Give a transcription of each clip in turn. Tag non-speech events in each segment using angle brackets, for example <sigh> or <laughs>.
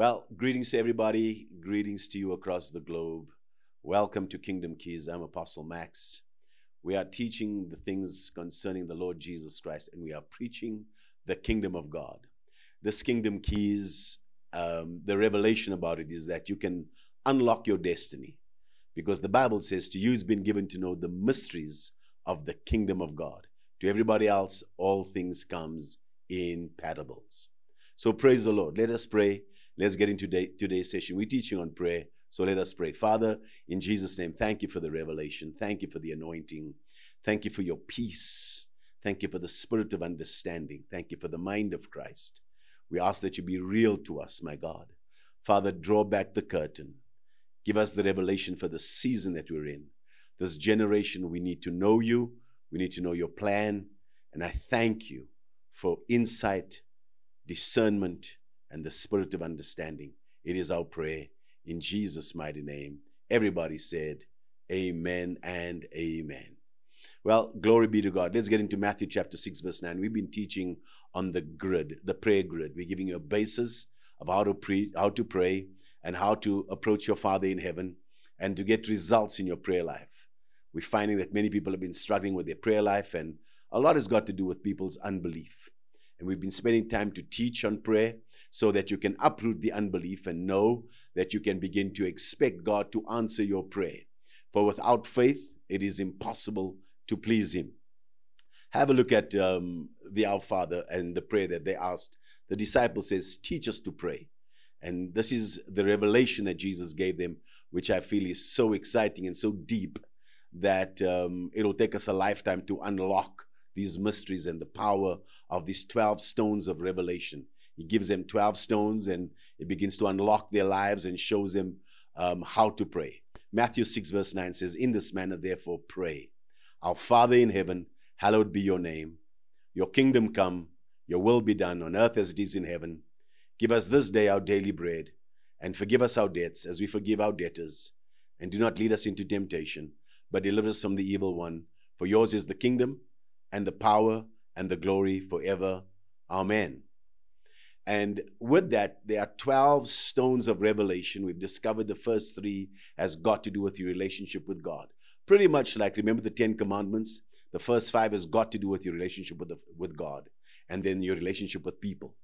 Well, greetings to everybody. Greetings to you across the globe. Welcome to Kingdom Keys. I'm Apostle Max. We are teaching the things concerning the Lord Jesus Christ, and we are preaching the kingdom of God. This Kingdom Keys, um, the revelation about it is that you can unlock your destiny because the Bible says to you has been given to know the mysteries of the kingdom of God. To everybody else, all things comes in parables. So praise the Lord. Let us pray. Let's get into today, today's session. We're teaching on prayer. So let us pray. Father, in Jesus' name, thank you for the revelation. Thank you for the anointing. Thank you for your peace. Thank you for the spirit of understanding. Thank you for the mind of Christ. We ask that you be real to us, my God. Father, draw back the curtain. Give us the revelation for the season that we're in. This generation, we need to know you. We need to know your plan. And I thank you for insight, discernment, and the spirit of understanding. It is our prayer in Jesus' mighty name. Everybody said, Amen and Amen. Well, glory be to God. Let's get into Matthew chapter 6, verse 9. We've been teaching on the grid, the prayer grid. We're giving you a basis of how to pray, how to pray and how to approach your Father in heaven and to get results in your prayer life. We're finding that many people have been struggling with their prayer life, and a lot has got to do with people's unbelief. And we've been spending time to teach on prayer so that you can uproot the unbelief and know that you can begin to expect God to answer your prayer. For without faith, it is impossible to please Him. Have a look at um, the Our Father and the prayer that they asked. The disciple says, Teach us to pray. And this is the revelation that Jesus gave them, which I feel is so exciting and so deep that um, it'll take us a lifetime to unlock these mysteries and the power of these 12 stones of revelation. He gives them 12 stones and it begins to unlock their lives and shows them um, how to pray. Matthew 6, verse 9 says, In this manner, therefore, pray. Our Father in heaven, hallowed be your name. Your kingdom come, your will be done on earth as it is in heaven. Give us this day our daily bread, and forgive us our debts as we forgive our debtors. And do not lead us into temptation, but deliver us from the evil one. For yours is the kingdom, and the power, and the glory forever. Amen. And with that, there are 12 stones of revelation. We've discovered the first three has got to do with your relationship with God. Pretty much like, remember the Ten Commandments? The first five has got to do with your relationship with, the, with God and then your relationship with people.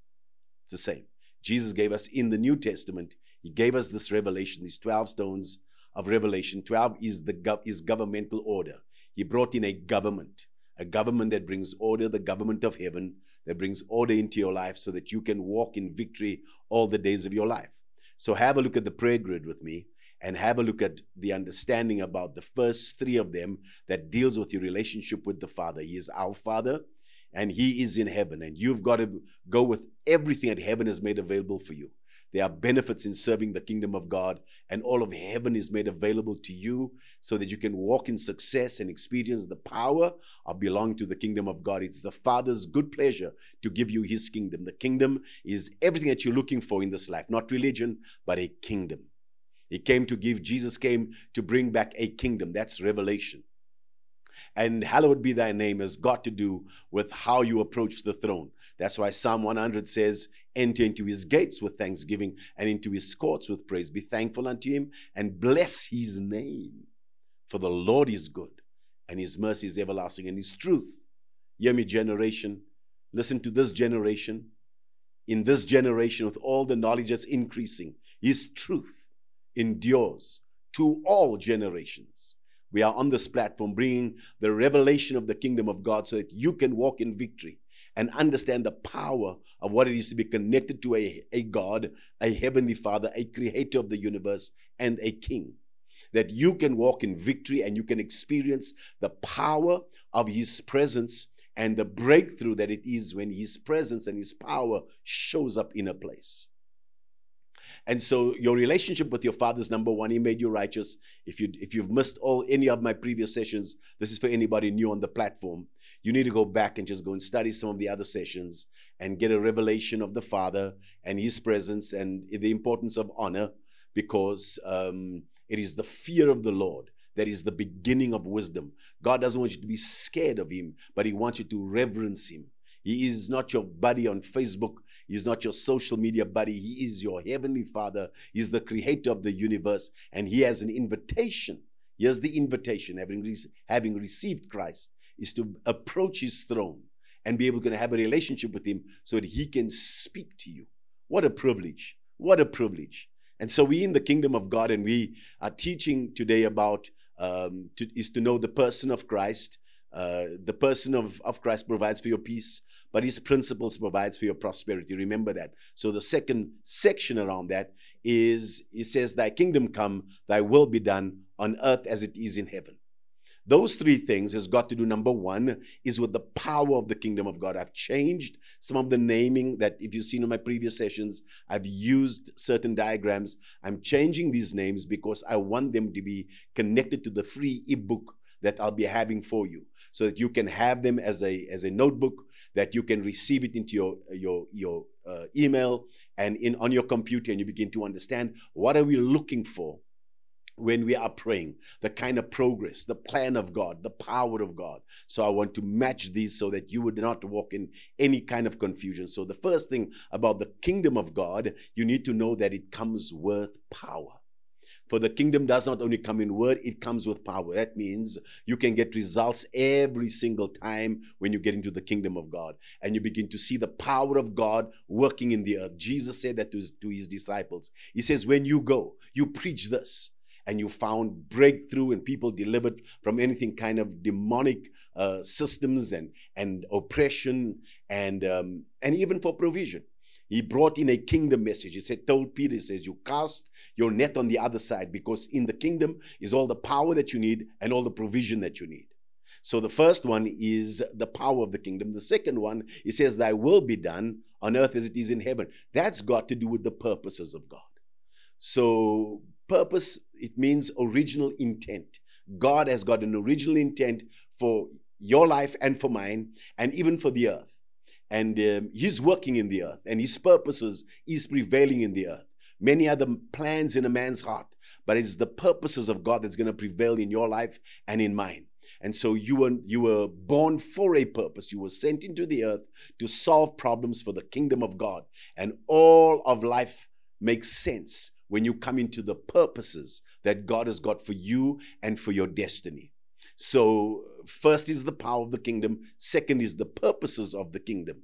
It's the same. Jesus gave us in the New Testament, He gave us this revelation, these 12 stones of revelation. 12 is the gov- is governmental order. He brought in a government, a government that brings order, the government of heaven, that brings order into your life so that you can walk in victory all the days of your life. So have a look at the prayer grid with me and have a look at the understanding about the first three of them that deals with your relationship with the Father. He is our Father and He is in heaven, and you've got to go with everything that heaven has made available for you. There are benefits in serving the kingdom of God, and all of heaven is made available to you so that you can walk in success and experience the power of belonging to the kingdom of God. It's the Father's good pleasure to give you His kingdom. The kingdom is everything that you're looking for in this life, not religion, but a kingdom. He came to give, Jesus came to bring back a kingdom. That's revelation. And hallowed be thy name has got to do with how you approach the throne. That's why Psalm 100 says, Enter into his gates with thanksgiving and into his courts with praise. Be thankful unto him and bless his name. For the Lord is good and his mercy is everlasting and his truth. Hear me, generation. Listen to this generation. In this generation, with all the knowledge that's increasing, his truth endures to all generations. We are on this platform bringing the revelation of the kingdom of God so that you can walk in victory and understand the power of what it is to be connected to a, a God, a heavenly Father, a creator of the universe, and a king. That you can walk in victory and you can experience the power of His presence and the breakthrough that it is when His presence and His power shows up in a place. And so your relationship with your father is number one. He made you righteous. If you if you've missed all any of my previous sessions, this is for anybody new on the platform. You need to go back and just go and study some of the other sessions and get a revelation of the Father and His presence and the importance of honor, because um, it is the fear of the Lord that is the beginning of wisdom. God doesn't want you to be scared of Him, but He wants you to reverence Him. He is not your buddy on Facebook. He's not your social media buddy. He is your heavenly Father. He's the creator of the universe, and He has an invitation. Here's the invitation having, re- having received Christ, is to approach His throne and be able to have a relationship with Him so that He can speak to you. What a privilege! What a privilege. And so we in the kingdom of God, and we are teaching today about um, to, is to know the person of Christ. Uh, the person of, of Christ provides for your peace, but his principles provides for your prosperity. Remember that. So the second section around that is it says, Thy kingdom come, thy will be done on earth as it is in heaven. Those three things has got to do. Number one is with the power of the kingdom of God. I've changed some of the naming that, if you've seen in my previous sessions, I've used certain diagrams. I'm changing these names because I want them to be connected to the free ebook that I'll be having for you, so that you can have them as a as a notebook that you can receive it into your your your uh, email and in on your computer, and you begin to understand what are we looking for when we are praying, the kind of progress, the plan of God, the power of God. So I want to match these so that you would not walk in any kind of confusion. So the first thing about the kingdom of God, you need to know that it comes with power. For the kingdom does not only come in word, it comes with power. That means you can get results every single time when you get into the kingdom of God and you begin to see the power of God working in the earth. Jesus said that to his, to his disciples. He says, When you go, you preach this and you found breakthrough and people delivered from anything kind of demonic uh, systems and, and oppression and, um, and even for provision. He brought in a kingdom message. He said, told Peter, he says, you cast your net on the other side because in the kingdom is all the power that you need and all the provision that you need. So the first one is the power of the kingdom. The second one, he says, Thy will be done on earth as it is in heaven. That's got to do with the purposes of God. So Purpose, it means original intent. God has got an original intent for your life and for mine, and even for the earth. And um, He's working in the earth, and His purposes is prevailing in the earth. Many other plans in a man's heart, but it's the purposes of God that's going to prevail in your life and in mine. And so you were you were born for a purpose. You were sent into the earth to solve problems for the kingdom of God. And all of life makes sense when you come into the purposes that God has got for you and for your destiny. So, first is the power of the kingdom, second is the purposes of the kingdom.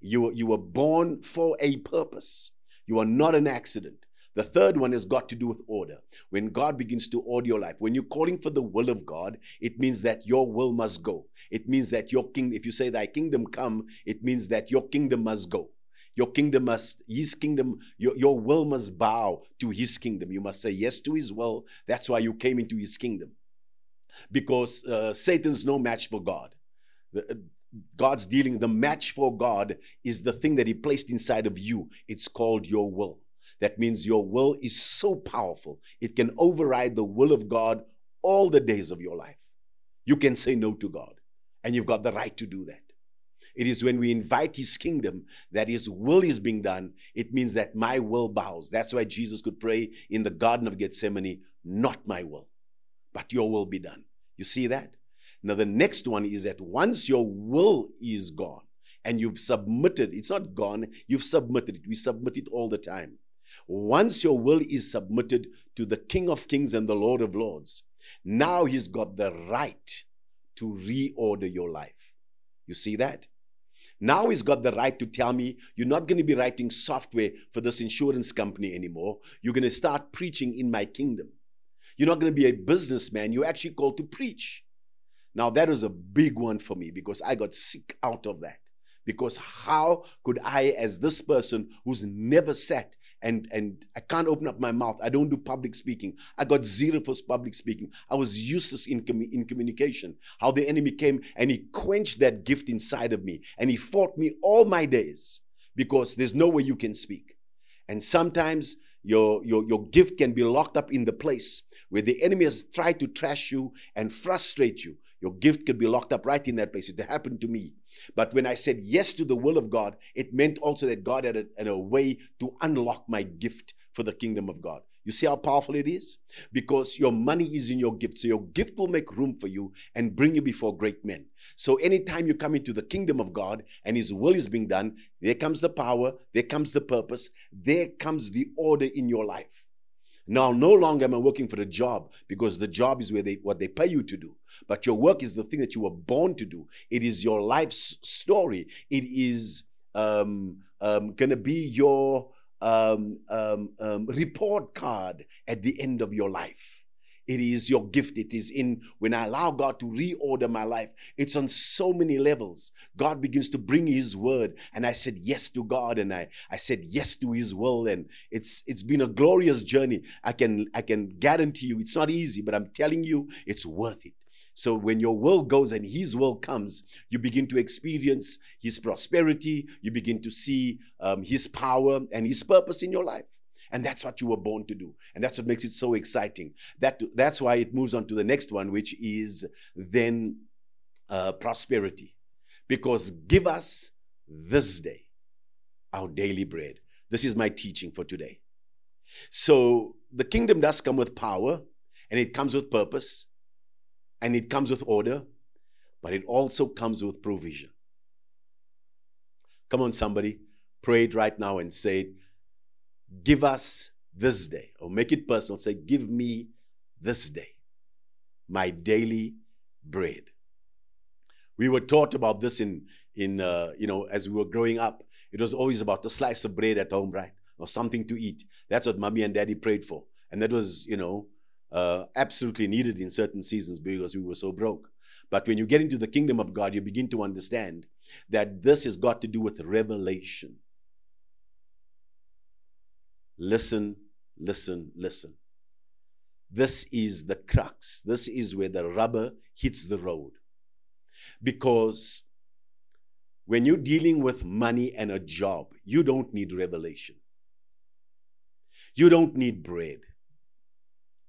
You, you were born for a purpose, you are not an accident. The third one has got to do with order. When God begins to order your life, when you're calling for the will of God, it means that your will must go. It means that your king, if you say thy kingdom come, it means that your kingdom must go. Your kingdom must, his kingdom, your, your will must bow to his kingdom. You must say yes to his will. That's why you came into his kingdom. Because uh, Satan's no match for God. Uh, God's dealing, the match for God is the thing that he placed inside of you. It's called your will. That means your will is so powerful, it can override the will of God all the days of your life. You can say no to God, and you've got the right to do that. It is when we invite his kingdom that his will is being done. It means that my will bows. That's why Jesus could pray in the Garden of Gethsemane, not my will, but your will be done. You see that? Now, the next one is that once your will is gone and you've submitted, it's not gone, you've submitted it. We submit it all the time. Once your will is submitted to the King of Kings and the Lord of Lords, now he's got the right to reorder your life. You see that? Now he's got the right to tell me you're not going to be writing software for this insurance company anymore. You're going to start preaching in my kingdom. You're not going to be a businessman. You're actually called to preach. Now, that was a big one for me because I got sick out of that. Because how could I, as this person who's never sat and and I can't open up my mouth. I don't do public speaking. I got zero for public speaking. I was useless in, com- in communication. How the enemy came and he quenched that gift inside of me and he fought me all my days because there's no way you can speak. And sometimes your, your, your gift can be locked up in the place where the enemy has tried to trash you and frustrate you. Your gift could be locked up right in that place. It happened to me. But when I said yes to the will of God, it meant also that God had a, had a way to unlock my gift for the kingdom of God. You see how powerful it is? Because your money is in your gift. So your gift will make room for you and bring you before great men. So anytime you come into the kingdom of God and His will is being done, there comes the power, there comes the purpose, there comes the order in your life. Now, no longer am I working for the job because the job is where they what they pay you to do. But your work is the thing that you were born to do. It is your life's story. It is um, um, going to be your um, um, um, report card at the end of your life. It is your gift. It is in when I allow God to reorder my life. It's on so many levels. God begins to bring His word, and I said yes to God, and I I said yes to His will, and it's it's been a glorious journey. I can I can guarantee you, it's not easy, but I'm telling you, it's worth it. So when your will goes and his will comes, you begin to experience his prosperity. You begin to see um, his power and his purpose in your life. And that's what you were born to do. And that's what makes it so exciting. That, that's why it moves on to the next one, which is then uh, prosperity. Because give us this day our daily bread. This is my teaching for today. So the kingdom does come with power and it comes with purpose and it comes with order, but it also comes with provision. Come on, somebody, pray it right now and say, Give us this day, or make it personal. Say, Give me this day my daily bread. We were taught about this in, in uh, you know, as we were growing up. It was always about a slice of bread at home, right? Or something to eat. That's what mommy and daddy prayed for. And that was, you know, uh, absolutely needed in certain seasons because we were so broke. But when you get into the kingdom of God, you begin to understand that this has got to do with revelation. Listen, listen, listen. This is the crux. This is where the rubber hits the road. Because when you're dealing with money and a job, you don't need revelation. You don't need bread.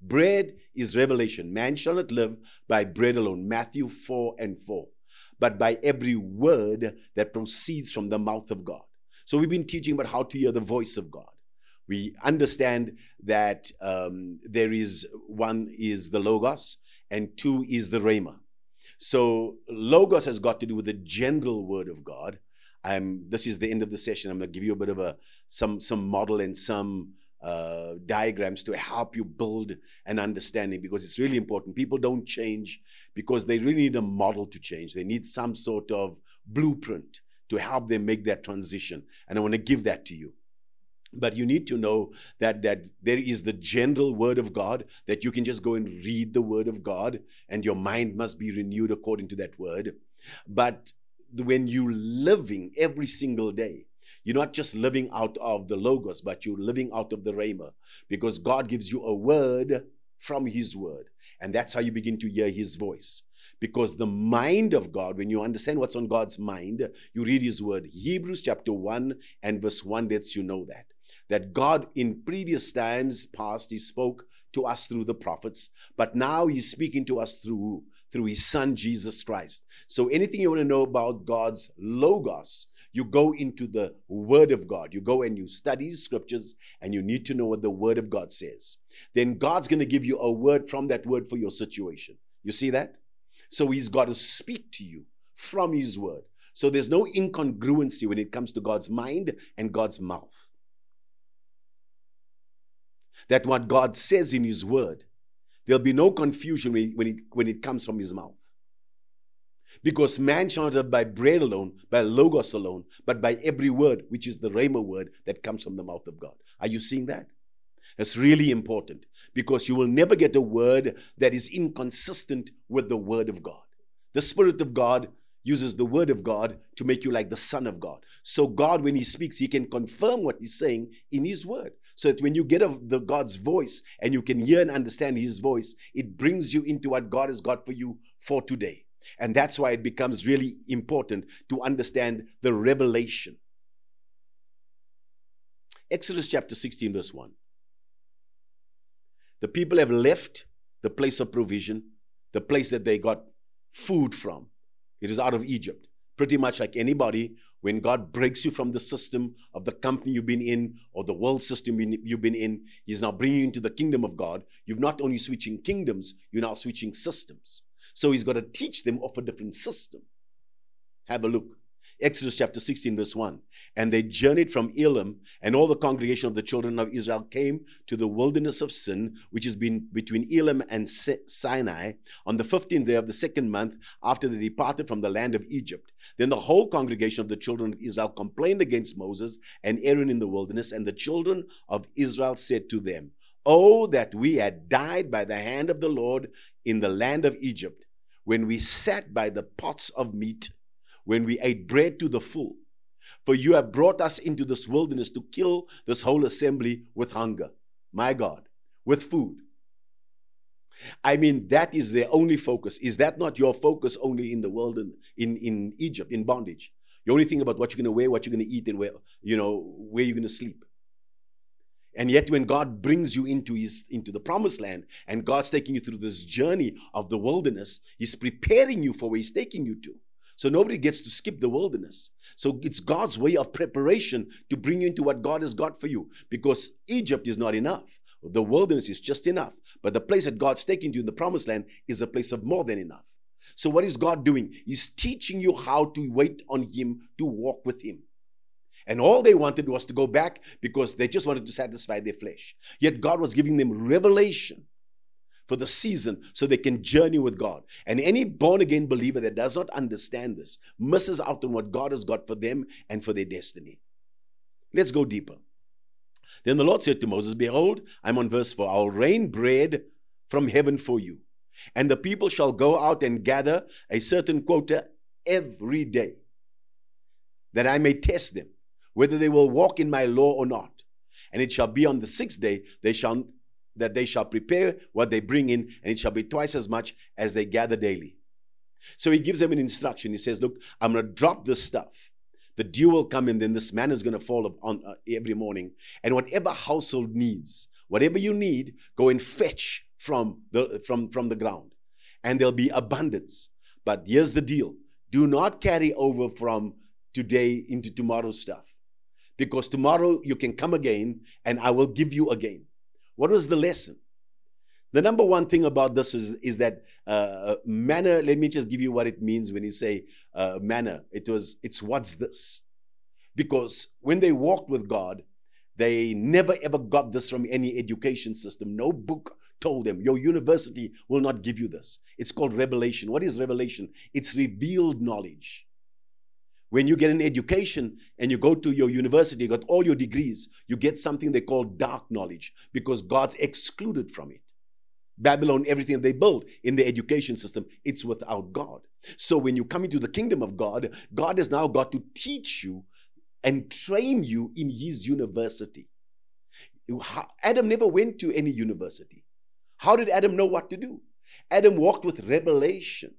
Bread is revelation. Man shall not live by bread alone. Matthew 4 and 4. But by every word that proceeds from the mouth of God. So we've been teaching about how to hear the voice of God. We understand that um, there is one is the Logos and two is the Rhema. So Logos has got to do with the general word of God. I'm, this is the end of the session. I'm going to give you a bit of a some some model and some uh, diagrams to help you build an understanding because it's really important. People don't change because they really need a model to change. They need some sort of blueprint to help them make that transition. And I want to give that to you. But you need to know that, that there is the general word of God, that you can just go and read the word of God, and your mind must be renewed according to that word. But when you're living every single day, you're not just living out of the Logos, but you're living out of the Rhema because God gives you a word from His word. And that's how you begin to hear His voice. Because the mind of God, when you understand what's on God's mind, you read His word. Hebrews chapter 1 and verse 1 lets you know that. That God in previous times past, He spoke to us through the prophets, but now He's speaking to us through through his son Jesus Christ. So anything you want to know about God's logos, you go into the Word of God. You go and you study scriptures and you need to know what the Word of God says. Then God's going to give you a word from that word for your situation. You see that? So He's got to speak to you from His Word. So there's no incongruency when it comes to God's mind and God's mouth. That what God says in His Word, there'll be no confusion when it, when it comes from His mouth. Because man shall not live by bread alone, by logos alone, but by every word, which is the rhema word that comes from the mouth of God. Are you seeing that? That's really important because you will never get a word that is inconsistent with the word of God. The Spirit of God uses the word of God to make you like the Son of God. So, God, when He speaks, He can confirm what He's saying in His word. So that when you get of the God's voice and you can hear and understand His voice, it brings you into what God has got for you for today. And that's why it becomes really important to understand the revelation. Exodus chapter 16, verse 1. The people have left the place of provision, the place that they got food from. It is out of Egypt. pretty much like anybody, when God breaks you from the system of the company you've been in or the world system you've been in, He's now bringing you into the kingdom of God. You're not only switching kingdoms, you're now switching systems. So He's got to teach them of a different system. Have a look. Exodus chapter 16, verse 1. And they journeyed from Elim, and all the congregation of the children of Israel came to the wilderness of Sin, which has been between Elim and Sinai, on the 15th day of the second month after they departed from the land of Egypt. Then the whole congregation of the children of Israel complained against Moses and Aaron in the wilderness, and the children of Israel said to them, Oh, that we had died by the hand of the Lord in the land of Egypt, when we sat by the pots of meat when we ate bread to the full. For you have brought us into this wilderness to kill this whole assembly with hunger. My God, with food. I mean, that is their only focus. Is that not your focus only in the world in, in, in Egypt, in bondage? You only think about what you're going to wear, what you're going to eat, and where, you know, where you're going to sleep. And yet, when God brings you into his into the promised land, and God's taking you through this journey of the wilderness, He's preparing you for where He's taking you to. So nobody gets to skip the wilderness. So it's God's way of preparation to bring you into what God has got for you. Because Egypt is not enough. The wilderness is just enough. But the place that God's taking you in the promised land is a place of more than enough. So what is God doing? He's teaching you how to wait on Him, to walk with Him. And all they wanted was to go back because they just wanted to satisfy their flesh. Yet God was giving them revelation for the season so they can journey with God. And any born again believer that does not understand this misses out on what God has got for them and for their destiny. Let's go deeper. Then the Lord said to Moses, Behold, I'm on verse 4 I'll rain bread from heaven for you, and the people shall go out and gather a certain quota every day, that I may test them, whether they will walk in my law or not. And it shall be on the sixth day they shall that they shall prepare what they bring in, and it shall be twice as much as they gather daily. So he gives them an instruction. He says, Look, I'm going to drop this stuff. The dew will come, and then this man is going to fall on uh, every morning. And whatever household needs, whatever you need, go and fetch from the, from, from the ground. And there'll be abundance. But here's the deal do not carry over from today into tomorrow's stuff. Because tomorrow you can come again, and I will give you again. What was the lesson? The number one thing about this is, is that uh, manna, let me just give you what it means when you say uh, manna. It was, it's what's this? Because when they walked with God, they never ever got this from any education system. No book told them, your university will not give you this. It's called revelation. What is revelation? It's revealed knowledge. When you get an education and you go to your university, you got all your degrees, you get something they call dark knowledge because God's excluded from it. Babylon, everything they build in the education system, it's without God. So when you come into the kingdom of God, God has now got to teach you and train you in his university. Adam never went to any university. How did Adam know what to do? Adam walked with revelation.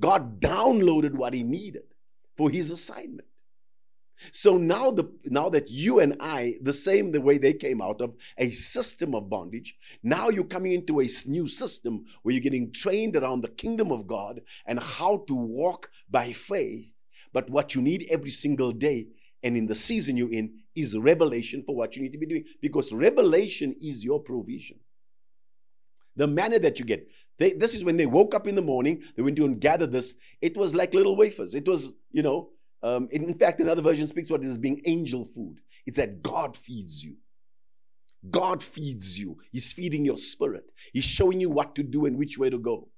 God downloaded what he needed for his assignment. So now the now that you and I, the same the way they came out of a system of bondage, now you're coming into a new system where you're getting trained around the kingdom of God and how to walk by faith. But what you need every single day and in the season you're in is revelation for what you need to be doing because revelation is your provision. The manna that you get. They, this is when they woke up in the morning, they went to and gathered this. It was like little wafers. It was, you know, um, in fact, another version speaks about it as being angel food. It's that God feeds you. God feeds you. He's feeding your spirit. He's showing you what to do and which way to go.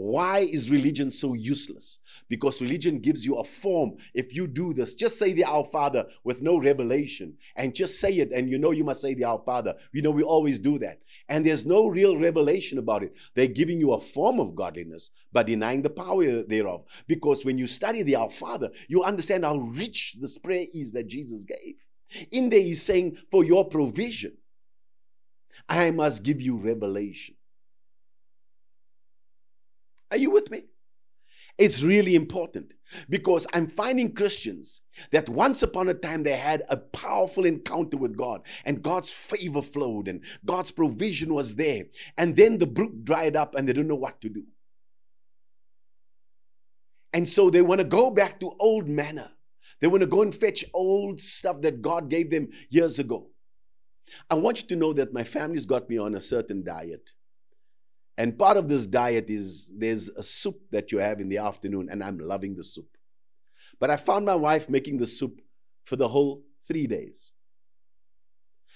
Why is religion so useless? Because religion gives you a form. If you do this, just say the Our Father with no revelation and just say it, and you know you must say the Our Father. You know, we always do that. And there's no real revelation about it. They're giving you a form of godliness, but denying the power thereof. Because when you study the Our Father, you understand how rich this prayer is that Jesus gave. In there, he's saying, For your provision, I must give you revelation. Are you with me? It's really important because I'm finding Christians that once upon a time they had a powerful encounter with God and God's favor flowed and God's provision was there. And then the brook dried up and they don't know what to do. And so they want to go back to old manna. They want to go and fetch old stuff that God gave them years ago. I want you to know that my family's got me on a certain diet. And part of this diet is there's a soup that you have in the afternoon, and I'm loving the soup. But I found my wife making the soup for the whole three days.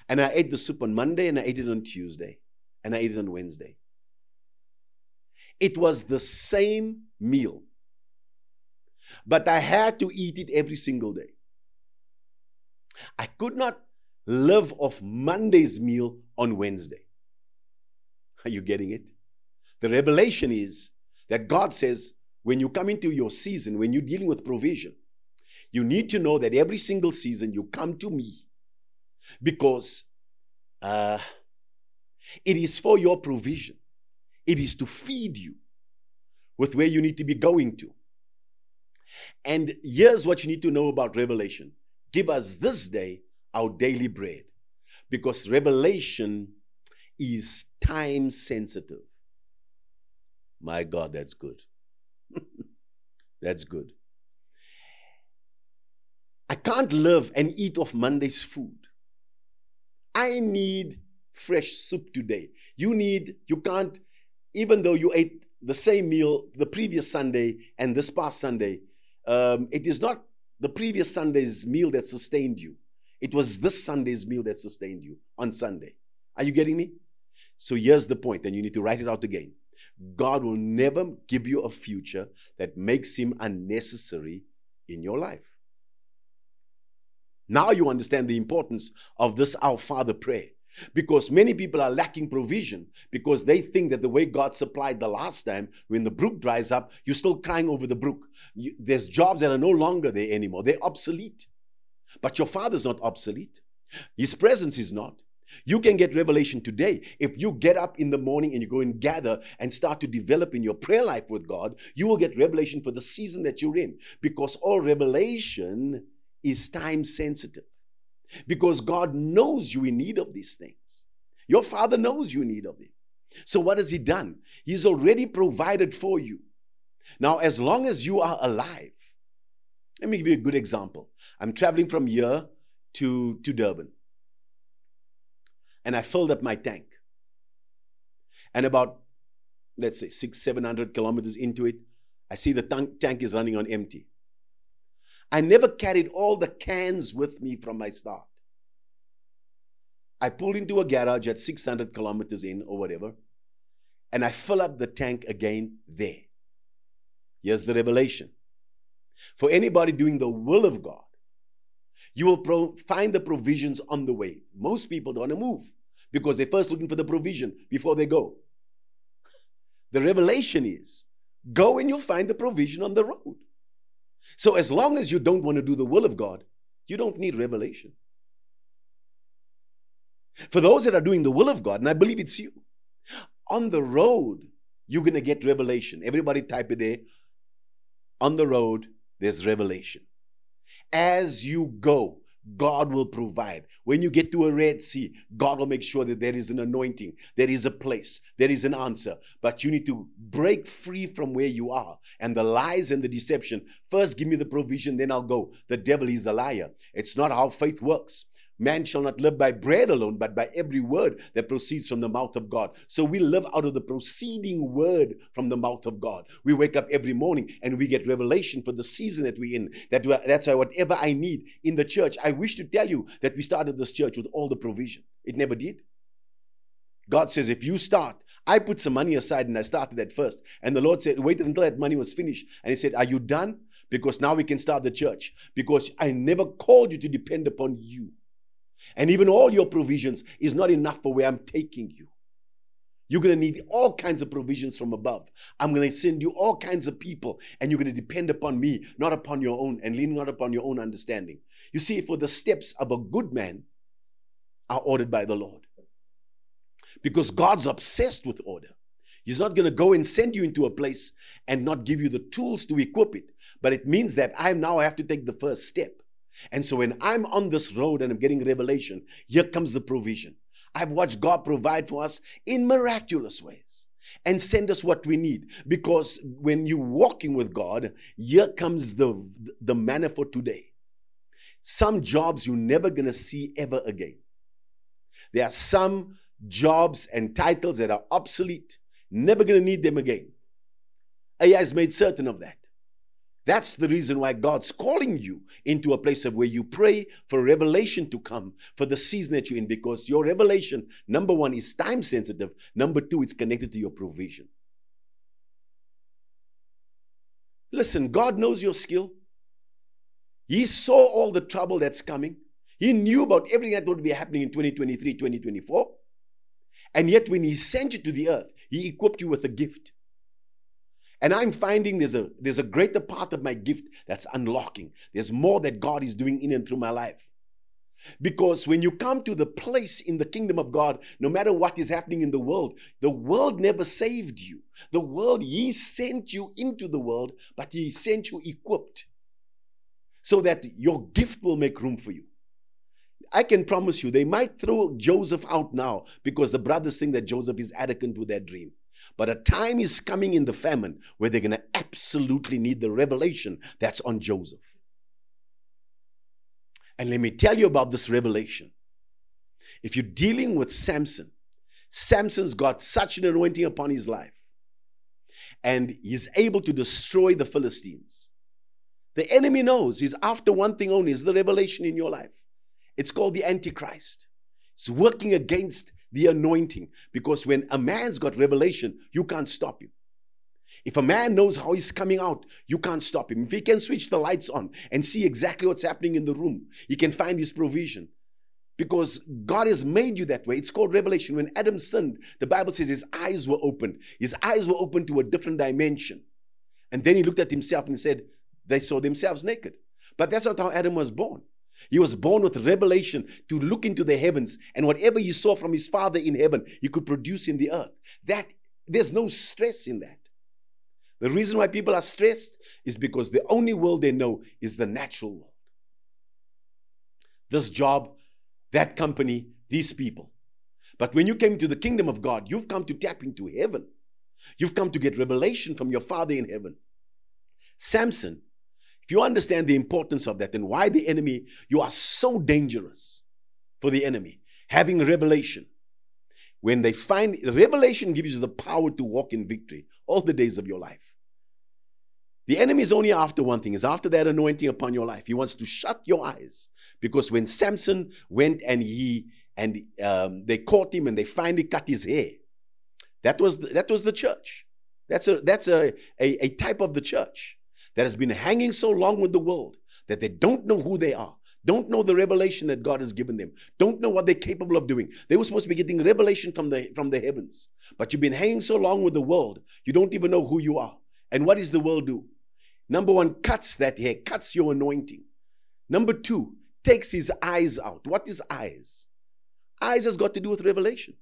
And I ate the soup on Monday, and I ate it on Tuesday, and I ate it on Wednesday. It was the same meal, but I had to eat it every single day. I could not live off Monday's meal on Wednesday. Are you getting it? The revelation is that God says, when you come into your season, when you're dealing with provision, you need to know that every single season you come to me because uh, it is for your provision, it is to feed you with where you need to be going to. And here's what you need to know about revelation give us this day our daily bread because revelation is time sensitive. My God, that's good. <laughs> that's good. I can't live and eat off Monday's food. I need fresh soup today. You need, you can't, even though you ate the same meal the previous Sunday and this past Sunday, um, it is not the previous Sunday's meal that sustained you. It was this Sunday's meal that sustained you on Sunday. Are you getting me? So here's the point, and you need to write it out again. God will never give you a future that makes him unnecessary in your life. Now you understand the importance of this Our Father prayer. Because many people are lacking provision because they think that the way God supplied the last time, when the brook dries up, you're still crying over the brook. You, there's jobs that are no longer there anymore, they're obsolete. But your father's not obsolete. His presence is not. You can get revelation today. If you get up in the morning and you go and gather and start to develop in your prayer life with God, you will get revelation for the season that you're in because all revelation is time sensitive. Because God knows you in need of these things. Your father knows you in need of it. So, what has He done? He's already provided for you. Now, as long as you are alive, let me give you a good example. I'm traveling from here to, to Durban. And I filled up my tank. And about, let's say, six, 700 kilometers into it, I see the tank, tank is running on empty. I never carried all the cans with me from my start. I pulled into a garage at 600 kilometers in or whatever, and I fill up the tank again there. Here's the revelation for anybody doing the will of God, you will pro- find the provisions on the way. Most people don't want to move because they're first looking for the provision before they go. The revelation is go and you'll find the provision on the road. So, as long as you don't want to do the will of God, you don't need revelation. For those that are doing the will of God, and I believe it's you, on the road, you're going to get revelation. Everybody type it there. On the road, there's revelation. As you go, God will provide. When you get to a Red Sea, God will make sure that there is an anointing, there is a place, there is an answer. But you need to break free from where you are and the lies and the deception. First, give me the provision, then I'll go. The devil is a liar. It's not how faith works. Man shall not live by bread alone, but by every word that proceeds from the mouth of God. So we live out of the proceeding word from the mouth of God. We wake up every morning and we get revelation for the season that we're in. That that's why whatever I need in the church, I wish to tell you that we started this church with all the provision. It never did. God says, if you start, I put some money aside and I started at first. And the Lord said, wait until that money was finished. And He said, Are you done? Because now we can start the church. Because I never called you to depend upon you. And even all your provisions is not enough for where I'm taking you. You're going to need all kinds of provisions from above. I'm going to send you all kinds of people, and you're going to depend upon me, not upon your own, and lean not upon your own understanding. You see, for the steps of a good man are ordered by the Lord. Because God's obsessed with order. He's not going to go and send you into a place and not give you the tools to equip it. But it means that I now have to take the first step. And so when I'm on this road and I'm getting revelation, here comes the provision. I've watched God provide for us in miraculous ways. and send us what we need. Because when you're walking with God, here comes the, the manna for today. Some jobs you're never going to see ever again. There are some jobs and titles that are obsolete, never going to need them again. AI has made certain of that. That's the reason why God's calling you into a place of where you pray for revelation to come for the season that you're in, because your revelation, number one, is time sensitive. Number two, it's connected to your provision. Listen, God knows your skill. He saw all the trouble that's coming. He knew about everything that would be happening in 2023, 2024. And yet, when He sent you to the earth, He equipped you with a gift. And I'm finding there's a there's a greater part of my gift that's unlocking. There's more that God is doing in and through my life. Because when you come to the place in the kingdom of God, no matter what is happening in the world, the world never saved you. The world, He sent you into the world, but He sent you equipped so that your gift will make room for you. I can promise you, they might throw Joseph out now because the brothers think that Joseph is adequate with their dream. But a time is coming in the famine where they're going to absolutely need the revelation that's on Joseph. And let me tell you about this revelation. If you're dealing with Samson, Samson's got such an anointing upon his life, and he's able to destroy the Philistines. The enemy knows he's after one thing only is the revelation in your life. It's called the Antichrist. It's working against the anointing. Because when a man's got revelation, you can't stop him. If a man knows how he's coming out, you can't stop him. If he can switch the lights on and see exactly what's happening in the room, he can find his provision. Because God has made you that way. It's called revelation. When Adam sinned, the Bible says his eyes were opened. His eyes were opened to a different dimension. And then he looked at himself and said, They saw themselves naked. But that's not how Adam was born. He was born with revelation to look into the heavens, and whatever he saw from his father in heaven, he could produce in the earth. That there's no stress in that. The reason why people are stressed is because the only world they know is the natural world. This job, that company, these people. But when you came to the kingdom of God, you've come to tap into heaven. You've come to get revelation from your Father in heaven. Samson if you understand the importance of that and why the enemy, you are so dangerous for the enemy, having revelation. When they find revelation gives you the power to walk in victory all the days of your life. The enemy is only after one thing, is after that anointing upon your life. He wants to shut your eyes. Because when Samson went and he and um, they caught him and they finally cut his hair, that was the, that was the church. That's a that's a, a, a type of the church that has been hanging so long with the world that they don't know who they are, don't know the revelation that God has given them, don't know what they're capable of doing. They were supposed to be getting revelation from the from the heavens, but you've been hanging so long with the world, you don't even know who you are. And what does the world do? Number one, cuts that hair, cuts your anointing. Number two, takes his eyes out. What is eyes? Eyes has got to do with revelation.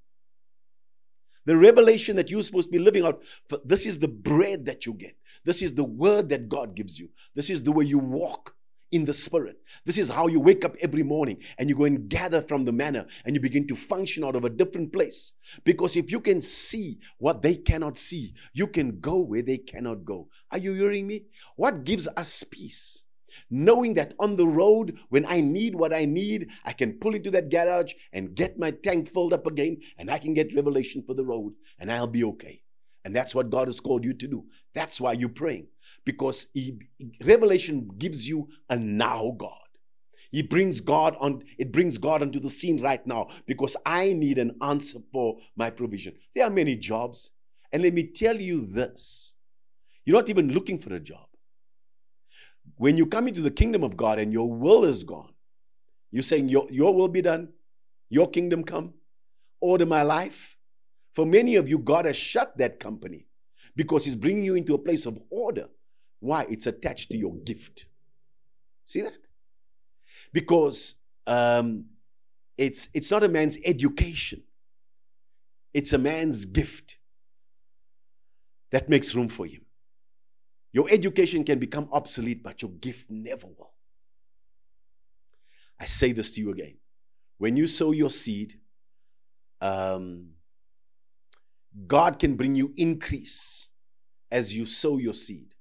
The revelation that you're supposed to be living out, this is the bread that you get. This is the word that God gives you. This is the way you walk in the spirit. This is how you wake up every morning and you go and gather from the manna and you begin to function out of a different place. Because if you can see what they cannot see, you can go where they cannot go. Are you hearing me? What gives us peace? Knowing that on the road, when I need what I need, I can pull into that garage and get my tank filled up again, and I can get revelation for the road, and I'll be okay. And that's what God has called you to do. That's why you're praying, because he, revelation gives you a now God. He brings God on, it brings God onto the scene right now because I need an answer for my provision. There are many jobs. And let me tell you this you're not even looking for a job. When you come into the kingdom of God and your will is gone, you're saying, Your, your will be done, your kingdom come, order my life. For many of you, God has shut that company because He's bringing you into a place of order. Why? It's attached to your gift. See that? Because um, it's, it's not a man's education, it's a man's gift that makes room for him. Your education can become obsolete, but your gift never will. I say this to you again. When you sow your seed, um, God can bring you increase as you sow your seed.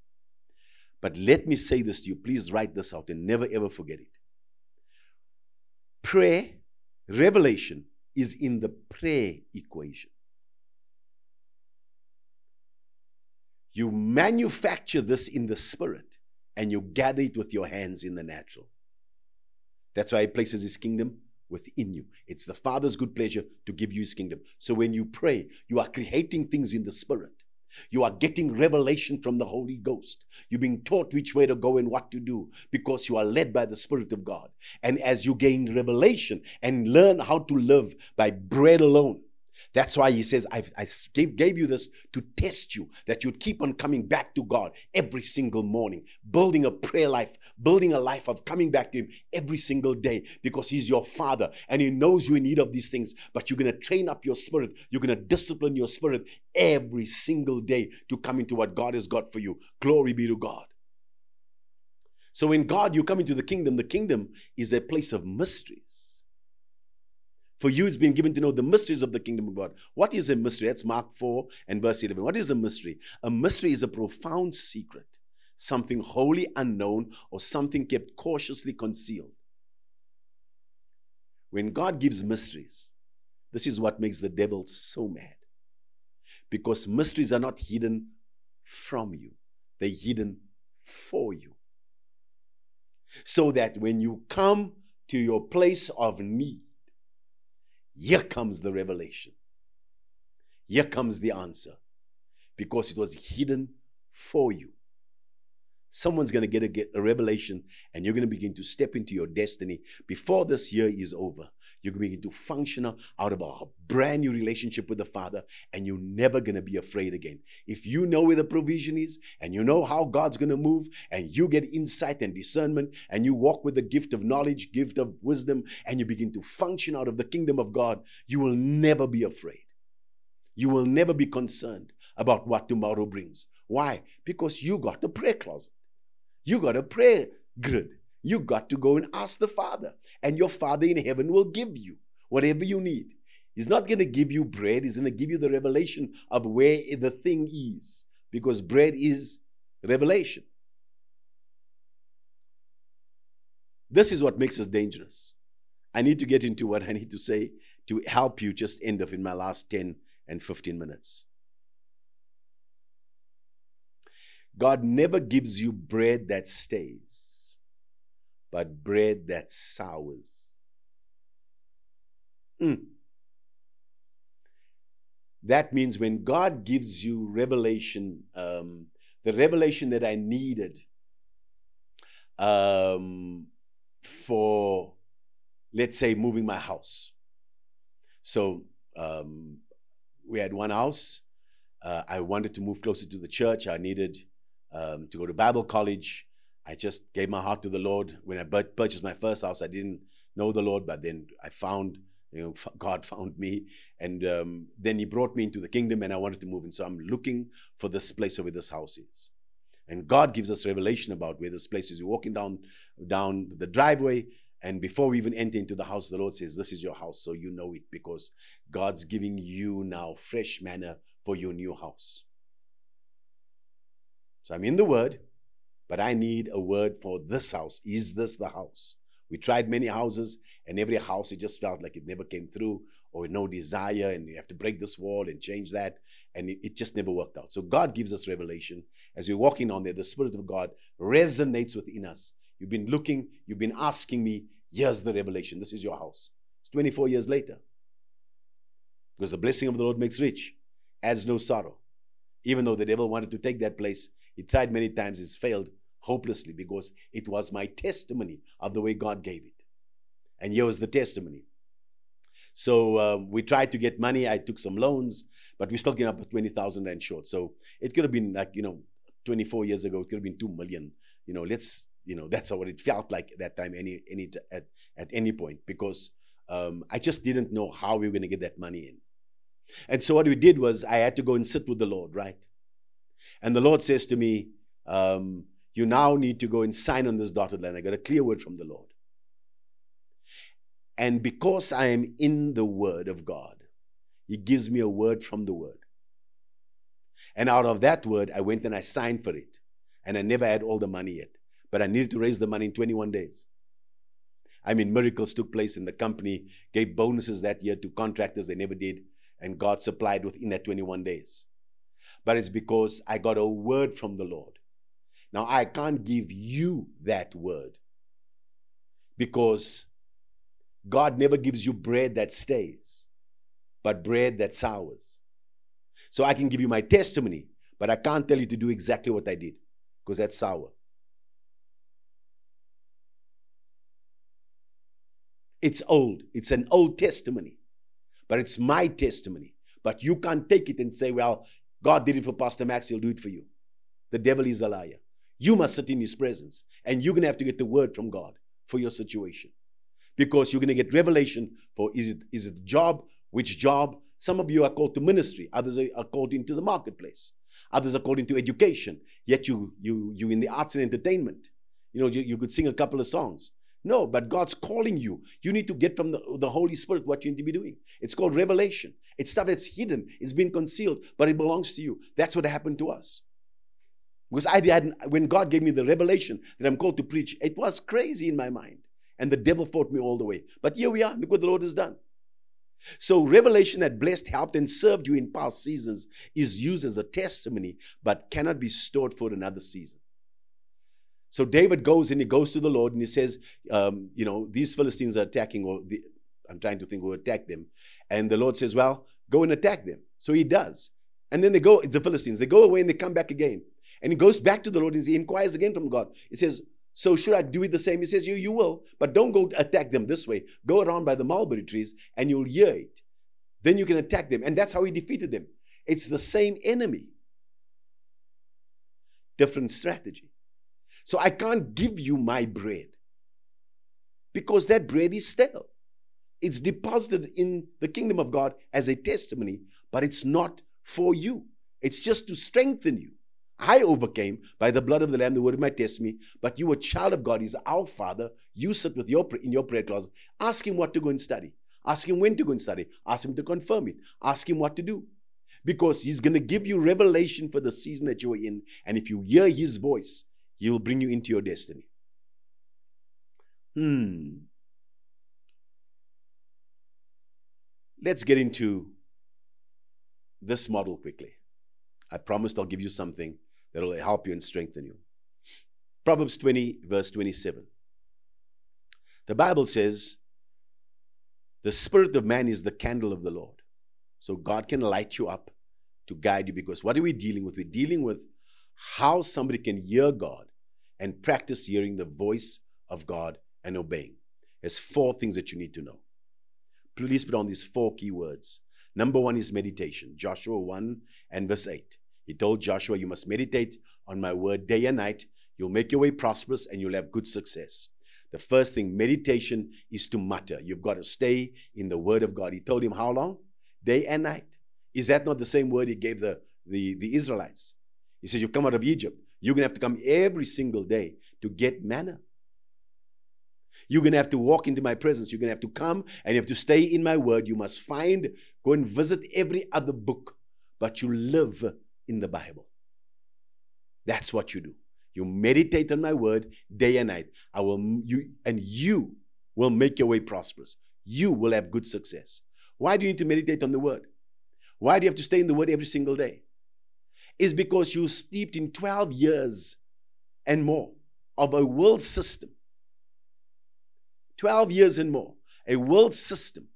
But let me say this to you. Please write this out and never ever forget it. Prayer, revelation is in the prayer equation. You manufacture this in the spirit and you gather it with your hands in the natural. That's why He places His kingdom within you. It's the Father's good pleasure to give you His kingdom. So when you pray, you are creating things in the spirit. You are getting revelation from the Holy Ghost. You're being taught which way to go and what to do because you are led by the Spirit of God. And as you gain revelation and learn how to live by bread alone, that's why he says, I gave, gave you this to test you, that you'd keep on coming back to God every single morning, building a prayer life, building a life of coming back to Him every single day because He's your Father and He knows you're in need of these things. But you're going to train up your spirit, you're going to discipline your spirit every single day to come into what God has got for you. Glory be to God. So, in God, you come into the kingdom. The kingdom is a place of mysteries. For you, it's been given to know the mysteries of the kingdom of God. What is a mystery? That's Mark 4 and verse 11. What is a mystery? A mystery is a profound secret, something wholly unknown or something kept cautiously concealed. When God gives mysteries, this is what makes the devil so mad. Because mysteries are not hidden from you, they're hidden for you. So that when you come to your place of need, here comes the revelation. Here comes the answer. Because it was hidden for you. Someone's going to get a, revelation and you're going to begin to step into your destiny before this year is over. You're going to begin to function out of a brand new relationship with the Father, and you're never going to be afraid again. If you know where the provision is, and you know how God's going to move, and you get insight and discernment, and you walk with the gift of knowledge, gift of wisdom, and you begin to function out of the kingdom of God, you will never be afraid. You will never be concerned about what tomorrow brings. Why? Because you got a prayer closet. You got a prayer grid. You got to go and ask the Father, and your Father in heaven will give you whatever you need. He's not going to give you bread, He's going to give you the revelation of where the thing is, because bread is revelation. This is what makes us dangerous. I need to get into what I need to say to help you just end up in my last 10 and 15 minutes. God never gives you bread that stays but bread that sours. Mm. That means when God gives you revelation, um, the revelation that I needed um, for, let's say, moving my house. So um, we had one house. Uh, I wanted to move closer to the church. I needed um, to go to Bible college. I just gave my heart to the Lord. When I purchased my first house, I didn't know the Lord, but then I found, you know, God found me. And um, then He brought me into the kingdom and I wanted to move. And so I'm looking for this place where this house is. And God gives us revelation about where this place is. We're walking down, down the driveway, and before we even enter into the house, the Lord says, This is your house, so you know it, because God's giving you now fresh manna for your new house. So I'm in the Word, but I need a word for this house. Is this the house? We tried many houses, and every house, it just felt like it never came through, or no desire, and you have to break this wall and change that, and it, it just never worked out. So God gives us revelation. As we're walking on there, the Spirit of God resonates within us. You've been looking, you've been asking me, here's the revelation. This is your house. It's 24 years later. Because the blessing of the Lord makes rich, adds no sorrow. Even though the devil wanted to take that place, he tried many times, he's failed hopelessly because it was my testimony of the way God gave it. And here was the testimony. So uh, we tried to get money. I took some loans, but we still came up with 20,000 rand short. So it could have been like, you know, 24 years ago, it could have been 2 million. You know, let's, you know, that's what it felt like at that time, any, any, at, at any point, because um, I just didn't know how we were going to get that money in. And so what we did was I had to go and sit with the Lord, right? And the Lord says to me, um, you now need to go and sign on this dotted line. I got a clear word from the Lord. And because I am in the Word of God, He gives me a word from the Word. And out of that word, I went and I signed for it. And I never had all the money yet. But I needed to raise the money in 21 days. I mean, miracles took place in the company, gave bonuses that year to contractors they never did, and God supplied within that 21 days. But it's because I got a word from the Lord. Now, I can't give you that word because God never gives you bread that stays, but bread that sours. So I can give you my testimony, but I can't tell you to do exactly what I did because that's sour. It's old. It's an old testimony, but it's my testimony. But you can't take it and say, well, God did it for Pastor Max, he'll do it for you. The devil is a liar. You must sit in his presence, and you're going to have to get the word from God for your situation. Because you're going to get revelation for is it is it job, which job? Some of you are called to ministry, others are called into the marketplace, others are called into education. Yet you you you in the arts and entertainment. You know, you, you could sing a couple of songs. No, but God's calling you. You need to get from the, the Holy Spirit what you need to be doing. It's called revelation. It's stuff that's hidden, it's been concealed, but it belongs to you. That's what happened to us. Because I had when God gave me the revelation that I'm called to preach, it was crazy in my mind. And the devil fought me all the way. But here we are. Look what the Lord has done. So, revelation that blessed, helped, and served you in past seasons is used as a testimony, but cannot be stored for another season. So David goes and he goes to the Lord and he says, um, you know, these Philistines are attacking, or the, I'm trying to think who attacked them. And the Lord says, well, go and attack them. So he does. And then they go, it's the Philistines, they go away and they come back again. And he goes back to the Lord and he inquires again from God. He says, so should I do it the same? He says, you, you will, but don't go attack them this way. Go around by the mulberry trees and you'll hear it. Then you can attack them. And that's how he defeated them. It's the same enemy. Different strategy. So I can't give you my bread because that bread is stale. It's deposited in the kingdom of God as a testimony, but it's not for you. It's just to strengthen you. I overcame by the blood of the Lamb, the word of my testimony. But you, a child of God, He's our Father. You sit with your in your prayer closet. Ask Him what to go and study. Ask Him when to go and study. Ask Him to confirm it. Ask Him what to do. Because He's going to give you revelation for the season that you're in. And if you hear His voice, he will bring you into your destiny. Hmm. Let's get into this model quickly. I promised I'll give you something that will help you and strengthen you. Proverbs 20, verse 27. The Bible says, The spirit of man is the candle of the Lord. So God can light you up to guide you because what are we dealing with? We're dealing with how somebody can hear God and practice hearing the voice of God and obeying. There's four things that you need to know. Please put on these four key words. Number one is meditation. Joshua 1 and verse 8. He told Joshua, You must meditate on my word day and night. You'll make your way prosperous and you'll have good success. The first thing, meditation, is to mutter. You've got to stay in the word of God. He told him how long? Day and night. Is that not the same word he gave the, the, the Israelites? He said, You've come out of Egypt. You're going to have to come every single day to get manna. You're going to have to walk into my presence. You're going to have to come and you have to stay in my word. You must find, go and visit every other book, but you live in the Bible. That's what you do. You meditate on my word day and night. I will you and you will make your way prosperous. You will have good success. Why do you need to meditate on the word? Why do you have to stay in the word every single day? is because you steeped in 12 years and more of a world system. 12 years and more, a world system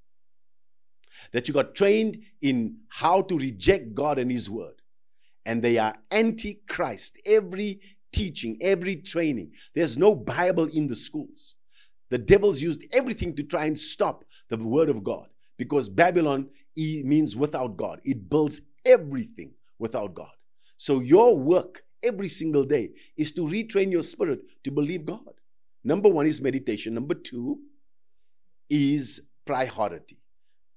that you got trained in how to reject God and His word. And they are anti Christ. Every teaching, every training. There's no Bible in the schools. The devils used everything to try and stop the word of God because Babylon means without God. It builds everything without God. So your work every single day is to retrain your spirit to believe God. Number one is meditation. Number two is priority.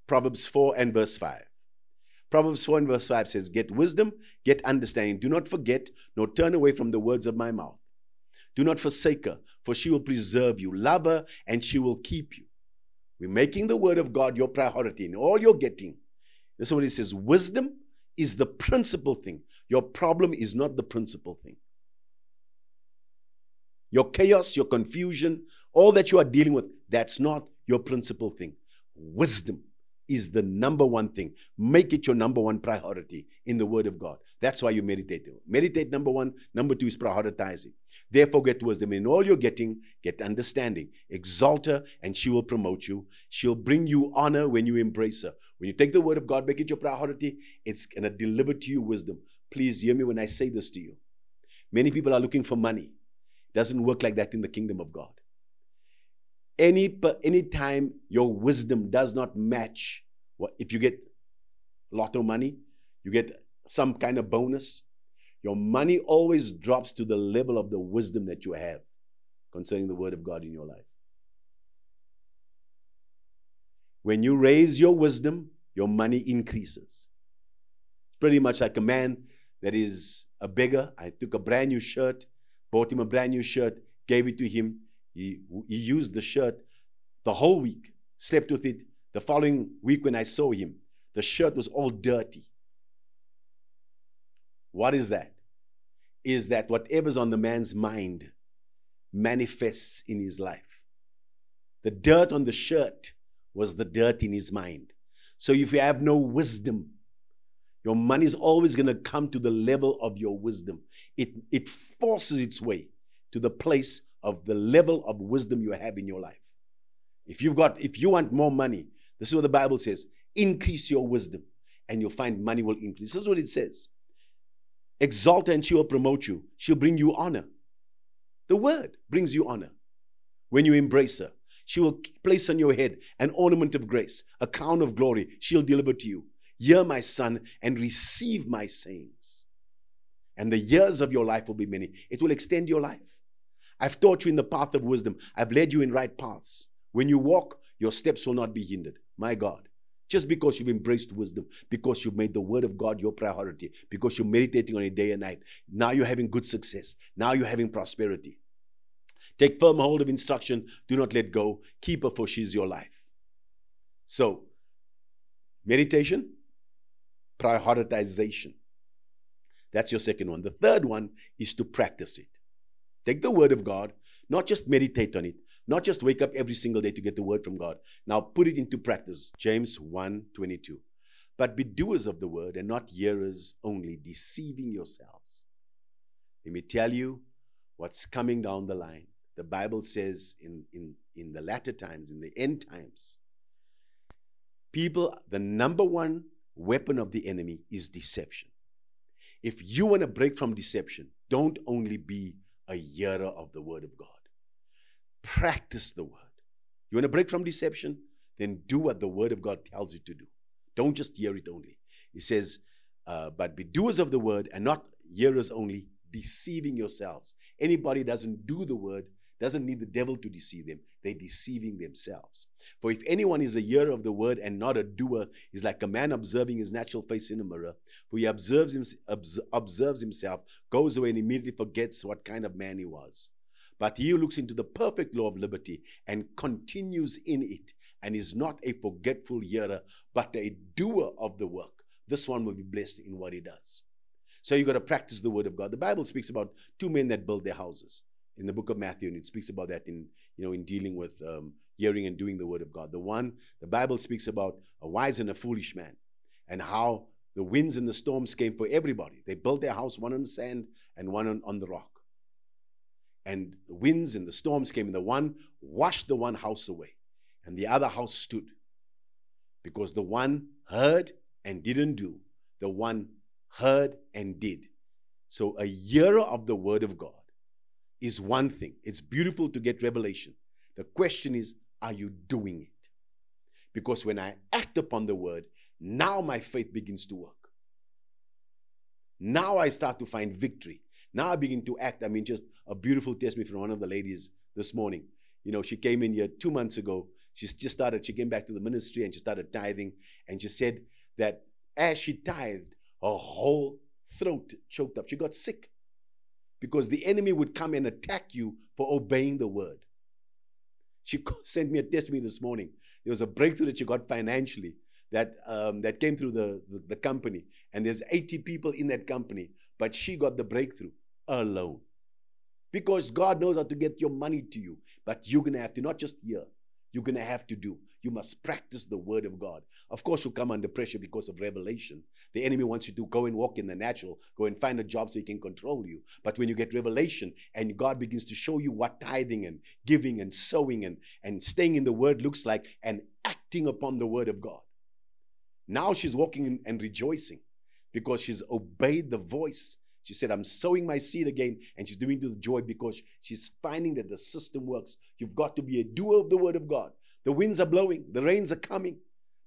Proverbs 4 and verse 5. Proverbs 4 and verse 5 says, Get wisdom, get understanding. Do not forget, nor turn away from the words of my mouth. Do not forsake her, for she will preserve you. Love her, and she will keep you. We're making the word of God your priority in all you're getting. This is what he says wisdom is the principal thing. Your problem is not the principal thing. Your chaos, your confusion, all that you are dealing with, that's not your principal thing. Wisdom is the number one thing. Make it your number one priority in the Word of God. That's why you meditate. Meditate, number one. Number two is prioritizing. Therefore, get wisdom. In all you're getting, get understanding. Exalt her, and she will promote you. She'll bring you honor when you embrace her. When you take the Word of God, make it your priority, it's going to deliver to you wisdom. Please hear me when I say this to you. Many people are looking for money. It doesn't work like that in the kingdom of God. Any any time your wisdom does not match, what if you get lotto money, you get some kind of bonus, your money always drops to the level of the wisdom that you have concerning the word of God in your life. When you raise your wisdom, your money increases. Pretty much like a man that is a beggar. I took a brand new shirt, bought him a brand new shirt, gave it to him. He, he used the shirt the whole week, slept with it. The following week, when I saw him, the shirt was all dirty. What is that? Is that whatever's on the man's mind manifests in his life. The dirt on the shirt was the dirt in his mind. So if you have no wisdom, your money is always going to come to the level of your wisdom. It, it forces its way to the place of the level of wisdom you have in your life. If you've got, if you want more money, this is what the Bible says increase your wisdom and you'll find money will increase. This is what it says. Exalt her and she will promote you. She'll bring you honor. The word brings you honor when you embrace her. She will place on your head an ornament of grace, a crown of glory. She'll deliver to you. Hear, my son, and receive my sayings. And the years of your life will be many. It will extend your life. I've taught you in the path of wisdom, I've led you in right paths. When you walk, your steps will not be hindered. My God. Just because you've embraced wisdom, because you've made the word of God your priority, because you're meditating on it day and night, now you're having good success. Now you're having prosperity. Take firm hold of instruction. Do not let go. Keep her, for she's your life. So, meditation, prioritization. That's your second one. The third one is to practice it. Take the word of God, not just meditate on it, not just wake up every single day to get the word from God. Now put it into practice. James 1 22. But be doers of the word and not hearers only, deceiving yourselves. Let me tell you what's coming down the line. The Bible says in, in, in the latter times, in the end times, people, the number one weapon of the enemy is deception. If you want to break from deception, don't only be a hearer of the word of God, practice the word. You want to break from deception? Then do what the word of God tells you to do. Don't just hear it only. He says, uh, but be doers of the word and not hearers only, deceiving yourselves. Anybody doesn't do the word doesn't need the devil to deceive them. They're deceiving themselves. For if anyone is a hearer of the word and not a doer, is like a man observing his natural face in a mirror. For he observes, him, observes himself, goes away, and immediately forgets what kind of man he was. But he who looks into the perfect law of liberty and continues in it, and is not a forgetful hearer, but a doer of the work, this one will be blessed in what he does. So you've got to practice the word of God. The Bible speaks about two men that build their houses in the book of Matthew, and it speaks about that in you know in dealing with um, hearing and doing the word of God. The one the Bible speaks about a wise and a foolish man, and how the winds and the storms came for everybody. They built their house one on the sand and one on, on the rock. And the winds and the storms came, and the one washed the one house away, and the other house stood. Because the one heard and didn't do, the one heard and did. So, a hearer of the word of God is one thing. It's beautiful to get revelation. The question is, are you doing it? Because when I act upon the word, now my faith begins to work. Now I start to find victory. Now I begin to act. I mean, just a beautiful testimony from one of the ladies this morning. You know, she came in here two months ago. She just started, she came back to the ministry and she started tithing. And she said that as she tithed, her whole throat choked up. She got sick because the enemy would come and attack you for obeying the word. She <laughs> sent me a testimony this morning. There was a breakthrough that she got financially, that um, that came through the, the, the company, and there's 80 people in that company, but she got the breakthrough alone. Because God knows how to get your money to you, but you're gonna have to not just hear, you're gonna have to do. You must practice the word of God. Of course, you'll come under pressure because of revelation. The enemy wants you to go and walk in the natural, go and find a job so he can control you. But when you get revelation and God begins to show you what tithing and giving and sowing and, and staying in the word looks like and acting upon the word of God, now she's walking and rejoicing because she's obeyed the voice. She said, I'm sowing my seed again, and she's doing it with joy because she's finding that the system works. You've got to be a doer of the word of God. The winds are blowing, the rains are coming,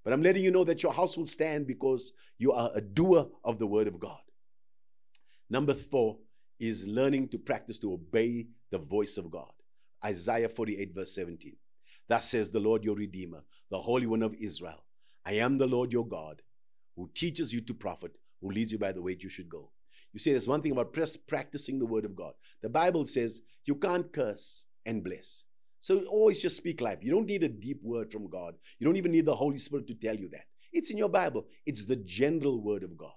but I'm letting you know that your house will stand because you are a doer of the word of God. Number four is learning to practice to obey the voice of God. Isaiah 48, verse 17. Thus says the Lord your Redeemer, the Holy One of Israel. I am the Lord your God, who teaches you to profit, who leads you by the way you should go. You see, there's one thing about practicing the word of God. The Bible says you can't curse and bless. So always just speak life. You don't need a deep word from God. You don't even need the Holy Spirit to tell you that. It's in your Bible, it's the general word of God.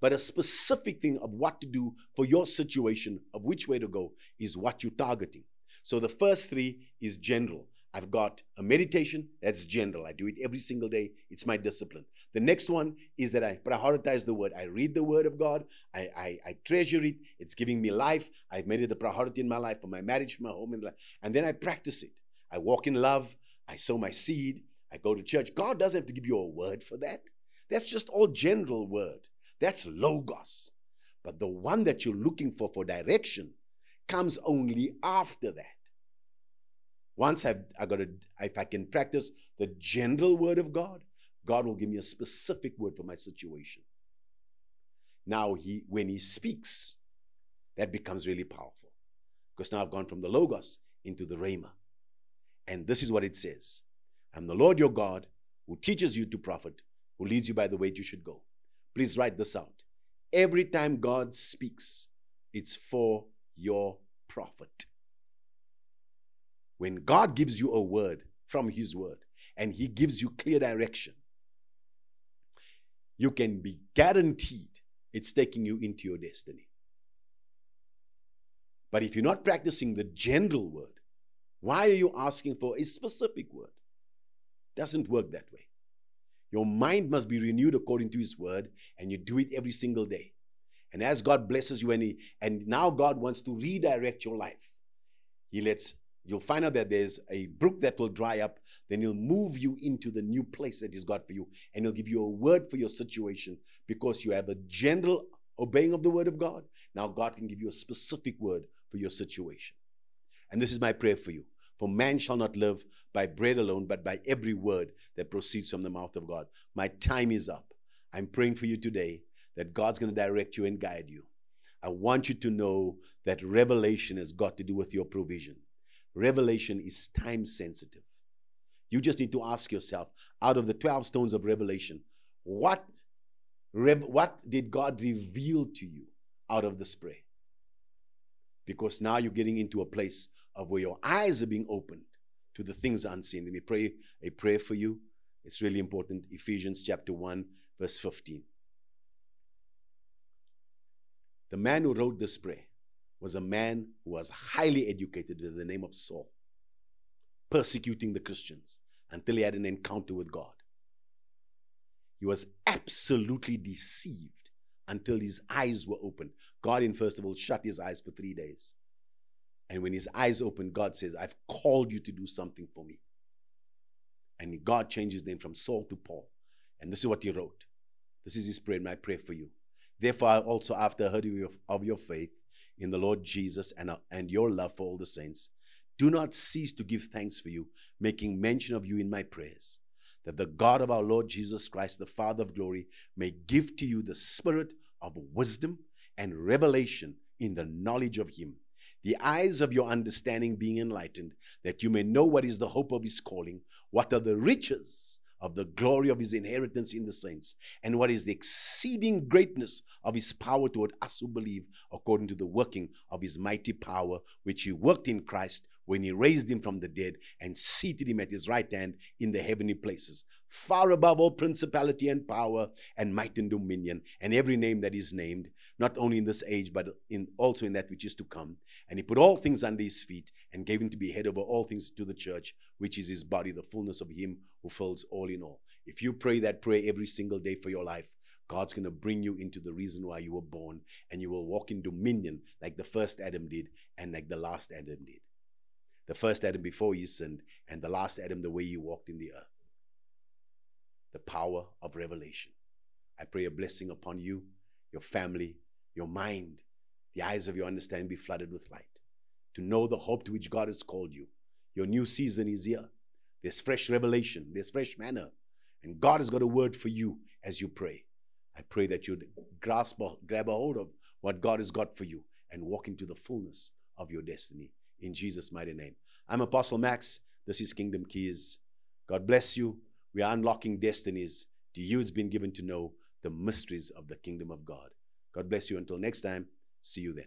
But a specific thing of what to do for your situation, of which way to go, is what you're targeting. So the first three is general. I've got a meditation that's general. I do it every single day. It's my discipline. The next one is that I prioritize the word. I read the word of God. I, I, I treasure it. It's giving me life. I've made it a priority in my life for my marriage, for my home, and life. And then I practice it. I walk in love. I sow my seed. I go to church. God doesn't have to give you a word for that. That's just all general word. That's logos. But the one that you're looking for for direction comes only after that. Once I've I got to, if I can practice the general word of God, God will give me a specific word for my situation. Now he when he speaks, that becomes really powerful. Because now I've gone from the logos into the rhema. And this is what it says. I'm the Lord your God who teaches you to profit, who leads you by the way you should go. Please write this out. Every time God speaks, it's for your profit. When God gives you a word from His word and He gives you clear direction, you can be guaranteed it's taking you into your destiny. But if you're not practicing the general word, why are you asking for a specific word? Doesn't work that way. Your mind must be renewed according to his word, and you do it every single day. And as God blesses you, and, he, and now God wants to redirect your life, He lets You'll find out that there's a brook that will dry up. Then He'll move you into the new place that He's got for you. And He'll give you a word for your situation because you have a general obeying of the word of God. Now, God can give you a specific word for your situation. And this is my prayer for you. For man shall not live by bread alone, but by every word that proceeds from the mouth of God. My time is up. I'm praying for you today that God's going to direct you and guide you. I want you to know that revelation has got to do with your provision. Revelation is time sensitive. You just need to ask yourself out of the 12 stones of revelation, what, what did God reveal to you out of the spray? Because now you're getting into a place of where your eyes are being opened to the things unseen. Let me pray a prayer for you. It's really important. Ephesians chapter 1, verse 15. The man who wrote this prayer was a man who was highly educated with the name of Saul, persecuting the Christians until he had an encounter with God. He was absolutely deceived until his eyes were opened. God, in first of all, shut his eyes for three days. And when his eyes opened, God says, I've called you to do something for me. And God changed his name from Saul to Paul. And this is what he wrote. This is his prayer, my prayer for you. Therefore, also after I heard of your faith in the Lord Jesus and, uh, and your love for all the saints, do not cease to give thanks for you, making mention of you in my prayers, that the God of our Lord Jesus Christ, the Father of glory, may give to you the spirit of wisdom and revelation in the knowledge of him, the eyes of your understanding being enlightened, that you may know what is the hope of his calling, what are the riches of the glory of his inheritance in the saints, and what is the exceeding greatness of his power toward us who believe, according to the working of his mighty power, which he worked in Christ when he raised him from the dead and seated him at his right hand in the heavenly places, far above all principality and power and might and dominion, and every name that is named, not only in this age, but in also in that which is to come. And he put all things under his feet and gave him to be head over all things to the church, which is his body, the fullness of him who fills all in all. If you pray that prayer every single day for your life, God's going to bring you into the reason why you were born, and you will walk in dominion like the first Adam did and like the last Adam did. The first Adam before he sinned, and the last Adam the way he walked in the earth. The power of revelation. I pray a blessing upon you, your family, your mind, the eyes of your understanding be flooded with light. To know the hope to which God has called you. Your new season is here. There's fresh revelation, there's fresh manna. And God has got a word for you as you pray. I pray that you'd grasp or grab a hold of what God has got for you and walk into the fullness of your destiny in Jesus' mighty name. I'm Apostle Max. This is Kingdom Keys. God bless you. We are unlocking destinies. To you, it's been given to know the mysteries of the kingdom of God. God bless you. Until next time, see you then.